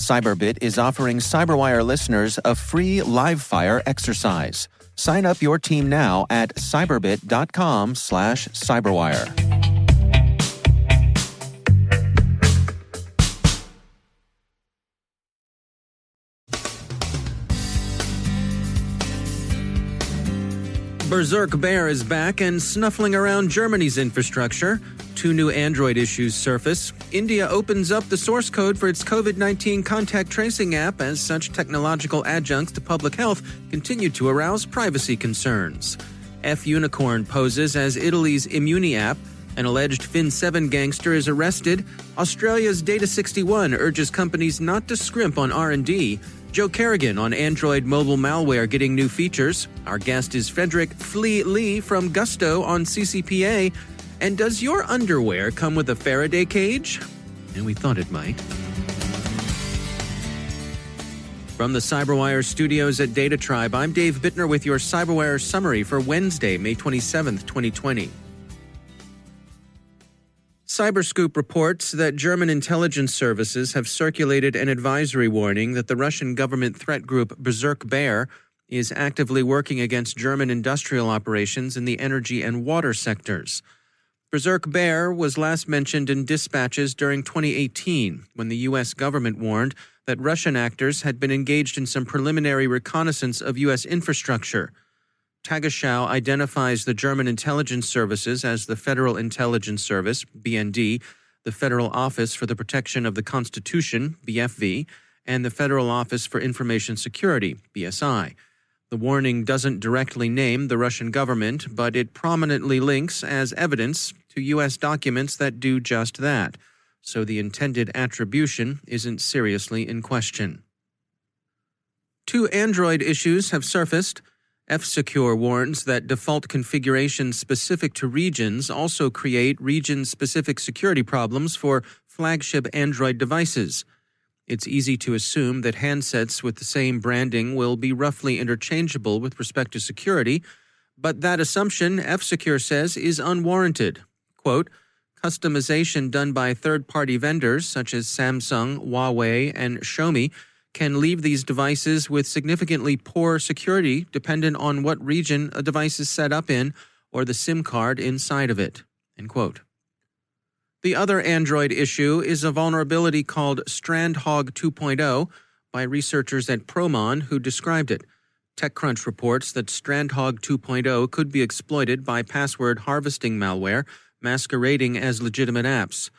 Cyberbit is offering Cyberwire listeners a free live fire exercise. Sign up your team now at cyberbit.com slash cyberwire. Berserk Bear is back and snuffling around Germany's infrastructure. Two new Android issues surface. India opens up the source code for its COVID 19 contact tracing app as such technological adjuncts to public health continue to arouse privacy concerns. F Unicorn poses as Italy's Immuni app. An alleged Fin7 gangster is arrested. Australia's Data61 urges companies not to scrimp on R&D. Joe Carrigan on Android mobile malware getting new features. Our guest is Frederick Flea Lee from Gusto on CCPA. And does your underwear come with a Faraday cage? And we thought it might. From the Cyberwire studios at Data Tribe, I'm Dave Bittner with your Cyberwire summary for Wednesday, May 27th, 2020. Cyberscoop reports that German intelligence services have circulated an advisory warning that the Russian government threat group Berserk Bear is actively working against German industrial operations in the energy and water sectors. Berserk Bear was last mentioned in dispatches during 2018 when the U.S. government warned that Russian actors had been engaged in some preliminary reconnaissance of U.S. infrastructure. Tagesschau identifies the German intelligence services as the Federal Intelligence Service, BND, the Federal Office for the Protection of the Constitution, BFV, and the Federal Office for Information Security, BSI. The warning doesn't directly name the Russian government, but it prominently links as evidence to U.S. documents that do just that, so the intended attribution isn't seriously in question. Two Android issues have surfaced. F Secure warns that default configurations specific to regions also create region specific security problems for flagship Android devices. It's easy to assume that handsets with the same branding will be roughly interchangeable with respect to security, but that assumption, F Secure says, is unwarranted. Quote, customization done by third party vendors such as Samsung, Huawei, and Xiaomi can leave these devices with significantly poor security dependent on what region a device is set up in or the SIM card inside of it. End quote. The other Android issue is a vulnerability called StrandHogg 2.0 by researchers at Promon who described it. TechCrunch reports that StrandHogg 2.0 could be exploited by password harvesting malware masquerading as legitimate apps.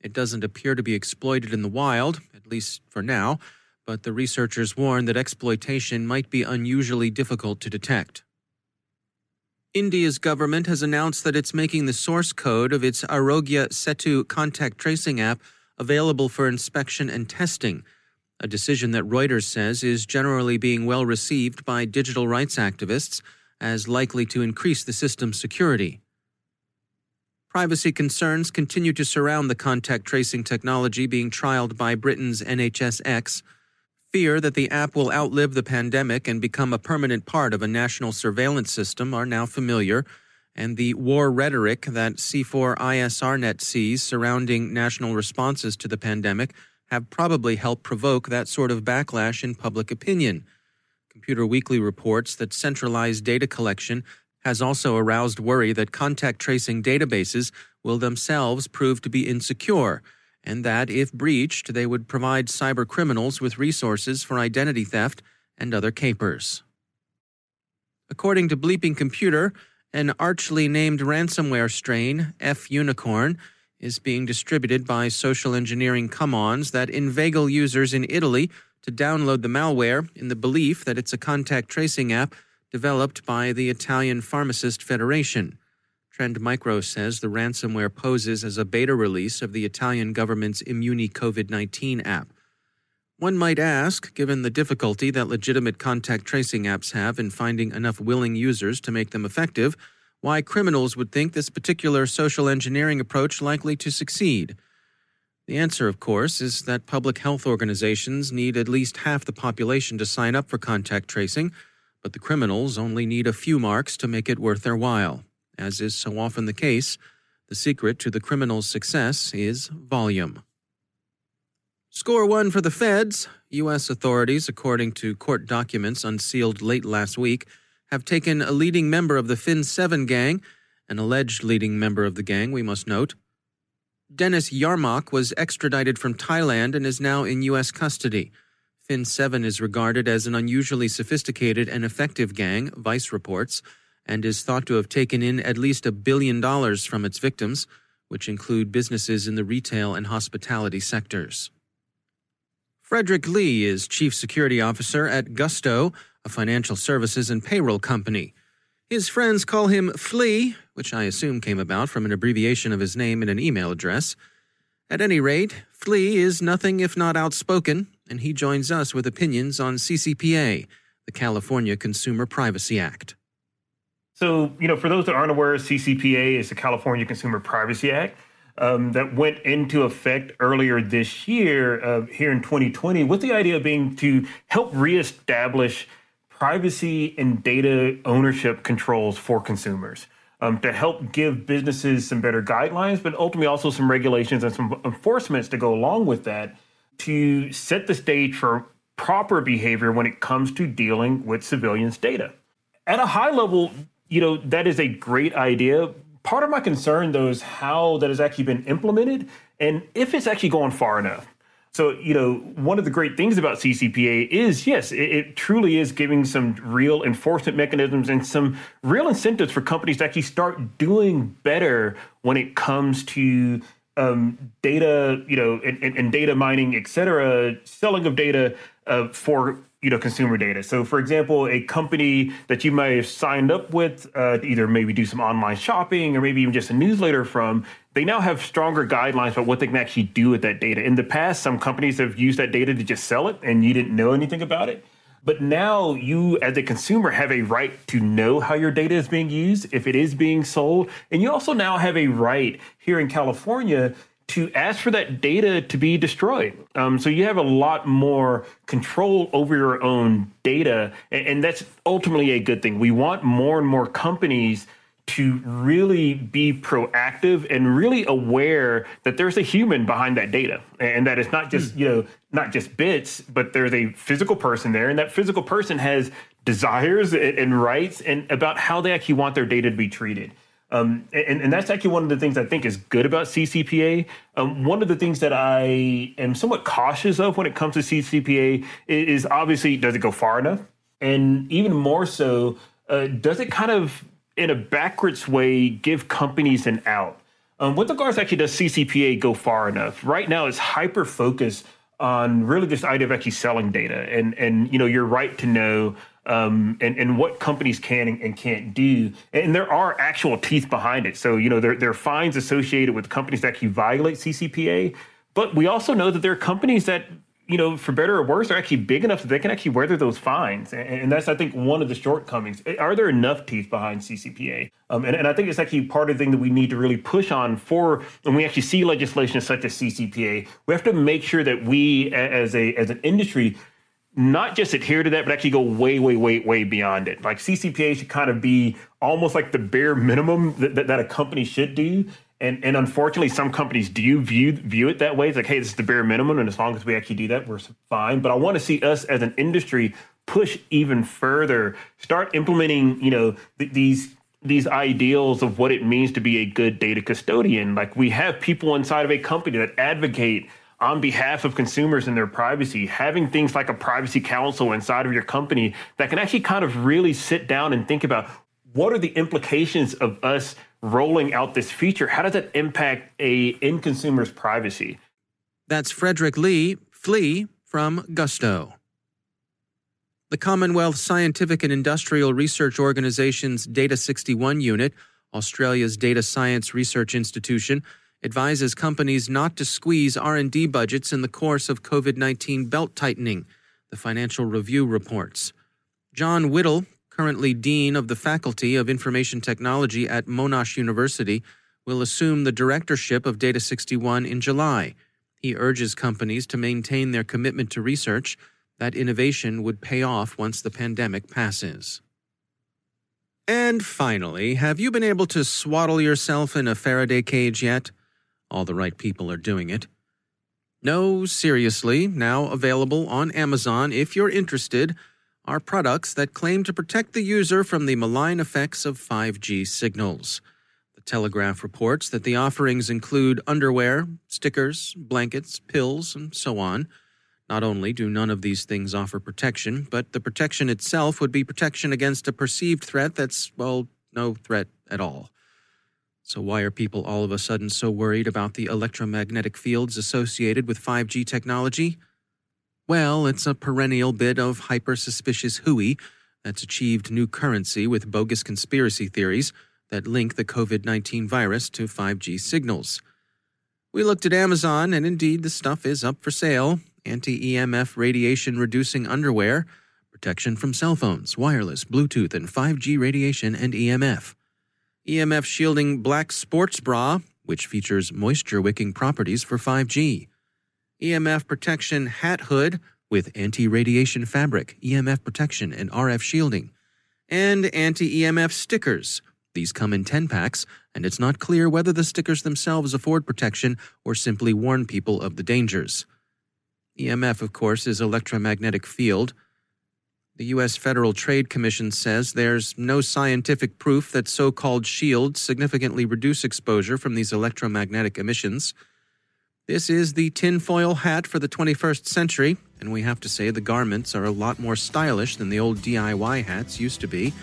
It doesn't appear to be exploited in the wild, at least for now, but the researchers warn that exploitation might be unusually difficult to detect. India's government has announced that it's making the source code of its Aarogya Setu contact tracing app available for inspection and testing, a decision that Reuters says is generally being well received by digital rights activists as likely to increase the system's security. Privacy concerns continue to surround the contact tracing technology being trialed by Britain's NHSX fear that the app will outlive the pandemic and become a permanent part of a national surveillance system are now familiar, and the war rhetoric that C4 ISRNet sees surrounding national responses to the pandemic have probably helped provoke that sort of backlash in public opinion. Computer Weekly reports that centralized data collection has also aroused worry that contact tracing databases will themselves prove to be insecure and that, if breached, they would provide cyber criminals with resources for identity theft and other capers. According to Bleeping Computer, An archly named ransomware strain, F Unicorn, is being distributed by social engineering come ons that inveigle users in Italy to download the malware in the belief that it's a contact tracing app developed by the Italian Pharmacist Federation. Trend Micro says the ransomware poses as a beta release of the Italian government's Immuni COVID 19 app. One might ask, given the difficulty that legitimate contact tracing apps have in finding enough willing users to make them effective, why criminals would think this particular social engineering approach likely to succeed. The answer, of course, is that public health organizations need at least half the population to sign up for contact tracing, but the criminals only need a few marks to make it worth their while. As is so often the case, the secret to the criminal's success is volume. Score one for the feds. U.S. authorities, according to court documents unsealed late last week, have taken a leading member of the Fin 7 gang, an alleged leading member of the gang, we must note. Dennis Yarmak was extradited from Thailand and is now in U.S. custody. Fin 7 is regarded as an unusually sophisticated and effective gang, Vice reports, and is thought to have taken in at least a billion dollars from its victims, which include businesses in the retail and hospitality sectors. Frederick Lee is Chief Security Officer at Gusto, a financial services and payroll company. His friends call him Flea, which I assume came about from an abbreviation of his name and an email address. At any rate, Flea is nothing if not outspoken, and he joins us with opinions on CCPA, the California Consumer Privacy Act. So, you know, for those that aren't aware, CCPA is the California Consumer Privacy Act um, that went into effect earlier this year, uh, here in 2020, with the idea being to help reestablish privacy and data ownership controls for consumers. Um, to help give businesses some better guidelines, but ultimately also some regulations and some enforcements to go along with that to set the stage for proper behavior when it comes to dealing with civilians' data. At a high level, you know, that is a great idea, Part of my concern, though, is how that has actually been implemented and if it's actually going far enough. So, you know, one of the great things about CCPA is, yes, it, it, truly is giving some real enforcement mechanisms and some real incentives for companies to actually start doing better when it comes to um, data, you know, and, and, data mining, et cetera, selling of data uh, for you know consumer data. So, for example, a company that you might have signed up with, uh, either maybe do some online shopping or maybe even just a newsletter from, they now have stronger guidelines about what they can actually do with that data. In the past, some companies have used that data to just sell it, and you didn't know anything about it. But now you, as a consumer, have a right to know how your data is being used, if it is being sold. And you also now have a right here in California to ask for that data to be destroyed. Um, so you have a lot more control over your own data, and, and, that's ultimately a good thing. We want more and more companies to really be proactive and really aware that there's a human behind that data, and that it's not just mm. you know not just bits, but there's a physical person there, and that physical person has desires and, rights and about how they actually want their data to be treated. Um, and, and, that's actually one of the things I think is good about CCPA. Um, one of the things that I am somewhat cautious of when it comes to CCPA is, obviously does it go far enough? And even more so, uh, does it kind of, in a backwards way, give companies an out? Um, with regards actually, does CCPA go far enough? Right now, it's hyper focused on really this idea of actually selling data and and you know your right to know um, and, and what companies can and can't do. And there are actual teeth behind it. So, you know, there, there are fines associated with companies that actually violate CCPA. But we also know that there are companies that, you know, for better or worse, are actually big enough that they can actually weather those fines. And, and that's, I think, one of the shortcomings. Are there enough teeth behind CCPA? Um, and, and I think it's actually part of the thing that we need to really push on for when we actually see legislation such as CCPA. We have to make sure that we, as a as an industry, not just adhere to that, but actually go way, way, way, way beyond it. Like CCPA should kind of be almost like the bare minimum that, that, that, a company should do. And and unfortunately, some companies do view view it that way. It's like, hey, this is the bare minimum, and as long as we actually do that, we're fine. But I want to see us as an industry push even further, start implementing, you know, th- these these ideals of what it means to be a good data custodian. Like we have people inside of a company that advocate on behalf of consumers and their privacy, having things like a privacy council inside of your company that can actually kind of really sit down and think about what are the implications of us rolling out this feature? How does that impact a end consumer's privacy? That's Frederick Lee Flea from Gusto. The Commonwealth Scientific and Industrial Research Organization's Data 61 unit, Australia's data science research institution, advises companies not to squeeze R&D budgets in the course of COVID-19 belt tightening, the Financial Review reports. John Whittle, currently dean of the Faculty of Information Technology at Monash University, will assume the directorship of Data 61 in July. He urges companies to maintain their commitment to research that innovation would pay off once the pandemic passes. And finally, have you been able to swaddle yourself in a Faraday cage yet? All the right people are doing it. No, seriously, now available on Amazon if you're interested are products that claim to protect the user from the malign effects of 5G signals. The Telegraph reports that the offerings include underwear, stickers, blankets, pills, and so on. Not only do none of these things offer protection, but the protection itself would be protection against a perceived threat that's, well, no threat at all. So, why are people all of a sudden so worried about the electromagnetic fields associated with 5G technology? Well, it's a perennial bit of hyper suspicious hooey that's achieved new currency with bogus conspiracy theories that link the COVID 19 virus to 5G signals. We looked at Amazon, and indeed the stuff is up for sale anti EMF radiation reducing underwear, protection from cell phones, wireless, Bluetooth, and 5G radiation and EMF. EMF shielding black sports bra, which features moisture wicking properties for 5G. EMF protection hat hood with anti radiation fabric, EMF protection, and RF shielding. And anti EMF stickers. These come in 10 packs, and it's not clear whether the stickers themselves afford protection or simply warn people of the dangers. EMF, of course, is electromagnetic field. The U.S. Federal Trade Commission says there's no scientific proof that so called shields significantly reduce exposure from these electromagnetic emissions. This is the tinfoil hat for the 21st century, and we have to say the garments are a lot more stylish than the old DIY hats used to be.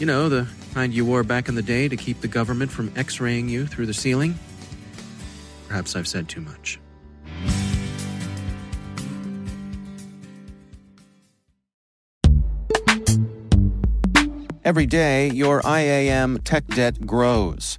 You know, the kind you wore back in the day to keep the government from x raying you through the ceiling? Perhaps I've said too much. Every day, your IAM tech debt grows.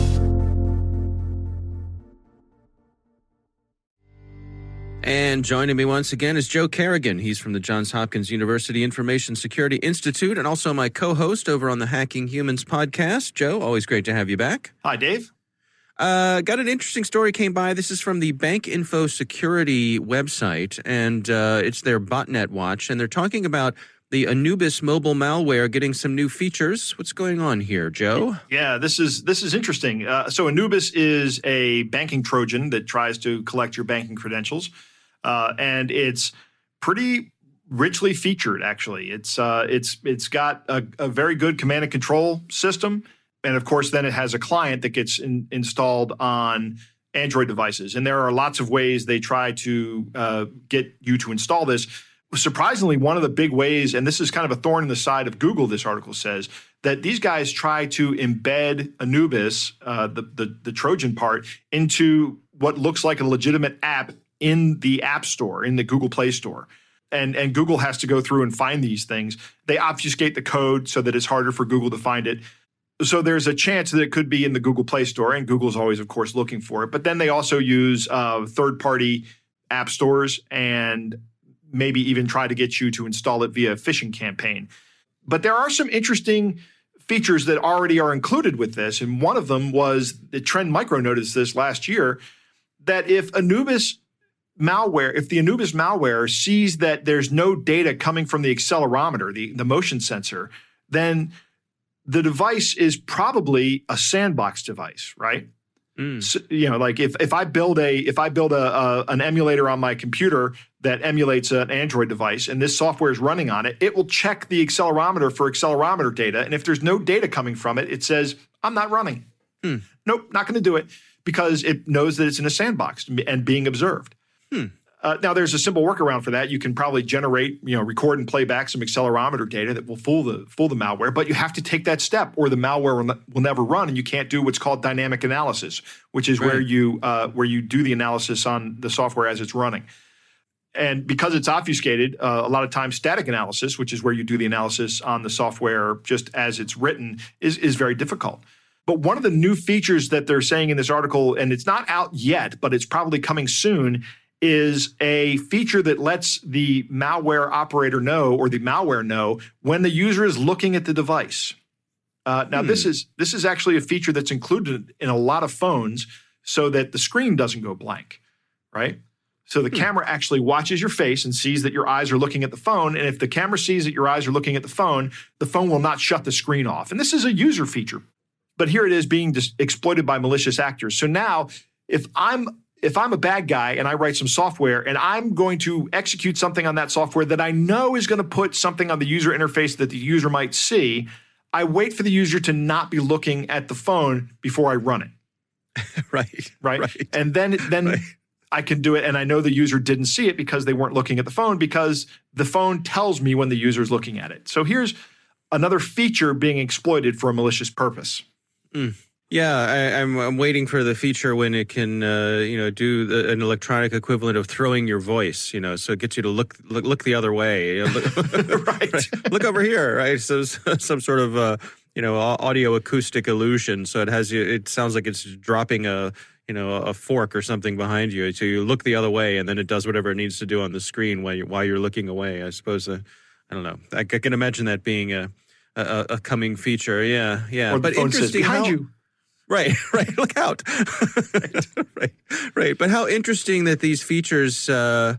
And joining me once again is Joe Carrigan. He's from the Johns Hopkins University Information Security Institute and also my co host over on the Hacking Humans podcast. Joe, always great to have you back. Hi, Dave. Uh, got an interesting story came by. This is from the Bank Info Security website, and uh, it's their botnet watch. And they're talking about the Anubis mobile malware getting some new features. What's going on here, Joe? Yeah, this is this is interesting. Uh, so Anubis is a banking Trojan that tries to collect your banking credentials, uh, and it's pretty richly featured. Actually, it's uh, it's it's got a, a, very good command and control system, and of course, then it has a client that gets in, installed on Android devices. And there are lots of ways they try to uh, get you to install this surprisingly, one of the big ways, and this is kind of a thorn in the side of Google, this article says, that these guys try to embed Anubis, uh, the, the, the Trojan part, into what looks like a legitimate app in the App Store, in the Google Play Store. And, and Google has to go through and find these things. They obfuscate the code so that it's harder for Google to find it. So there's a chance that it could be in the Google Play Store, and Google's always, of course, looking for it. But then they also use uh, third party app stores and maybe even try to get you to install it via a phishing campaign. But there are some interesting features that already are included with this. And one of them was the Trend Micro noticed this last year that if Anubis malware, if the Anubis malware sees that there's no data coming from the accelerometer, the, the motion sensor, then the device is probably a sandbox device, right? Mm. So, you know, like if if I build a if I build a, a, an emulator on my computer that emulates an Android device and this software is running on it, it will check the accelerometer for accelerometer data, and if there's no data coming from it, it says I'm not running. Hmm. Nope, not going to do it because it knows that it's in a sandbox and being observed. Hmm. Uh, now, there's a simple workaround for that. You can probably generate, you know, record and play back some accelerometer data that will fool the fool the malware. But you have to take that step, or the malware will, will never run, and you can't do what's called dynamic analysis, which is right. where you uh, where you do the analysis on the software as it's running. And because it's obfuscated, uh, a lot of times static analysis, which is where you do the analysis on the software just as it's written, is is very difficult. But one of the new features that they're saying in this article, and it's not out yet, but it's probably coming soon, is a feature that lets the malware operator know or the malware know when the user is looking at the device. Uh, now, hmm. this is this is actually a feature that's included in a lot of phones, so that the screen doesn't go blank, right? So the hmm. camera actually watches your face and sees that your eyes are looking at the phone. And if the camera sees that your eyes are looking at the phone, the phone will not shut the screen off. And this is a user feature, but here it is being dis- exploited by malicious actors. So now, if I'm if I'm a bad guy and I write some software and I'm going to execute something on that software that I know is going to put something on the user interface that the user might see, I wait for the user to not be looking at the phone before I run it. right, right. Right. And then then right. I can do it and I know the user didn't see it because they weren't looking at the phone because the phone tells me when the user is looking at it. So here's another feature being exploited for a malicious purpose. Mm. Yeah, I, am I'm, I'm waiting for the feature when it can, uh, you know, do the, an electronic equivalent of throwing your voice. You know, so it gets you to look look, look the other way. You know, look, right. right. Look over here, right? So some sort of, uh, you know, audio acoustic illusion. So it has you. It sounds like it's dropping a, you know, a fork or something behind you. So you look the other way, and then it does whatever it needs to do on the screen while you're, while you're looking away. I suppose. Uh, I don't know. I, I, can imagine that being a a, a coming feature. Yeah, yeah. Or but interesting behind how, you Right, right. Look out. right. right, right. But how interesting that these features, uh,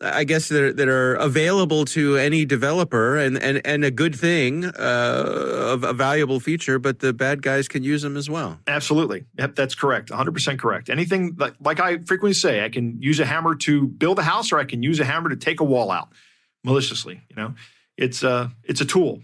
I guess, that are, that are available to any developer and, and, and a good thing, uh, a, a valuable feature, but the bad guys can use them as well. Absolutely. Yep, that's correct. 100% correct. Anything, like, like I frequently say, I can use a hammer to build a house or I can use a hammer to take a wall out maliciously. You know, it's, uh, it's a tool.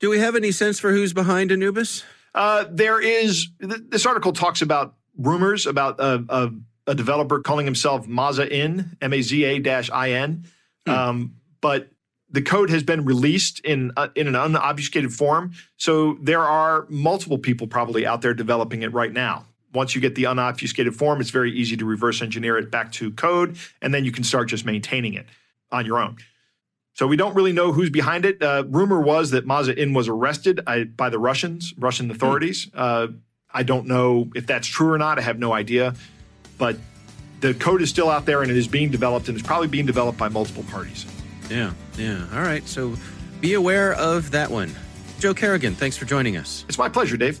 Do we have any sense for who's behind Anubis? Uh, there is this article talks about rumors about a, a, a developer calling himself Maza In, M A Z A dash I N, hmm. um, but the code has been released in uh, in an unobfuscated form. So there are multiple people probably out there developing it right now. Once you get the unobfuscated form, it's very easy to reverse engineer it back to code, and then you can start just maintaining it on your own. So we don't really know who's behind it. Uh, rumor was that Maza In was arrested I, by the Russians, Russian authorities. Hmm. Uh, I don't know if that's true or not. I have no idea. But the code is still out there and it is being developed and it's probably being developed by multiple parties. Yeah, yeah. All right. So be aware of that one. Joe Carrigan, thanks for joining us. It's my pleasure, Dave.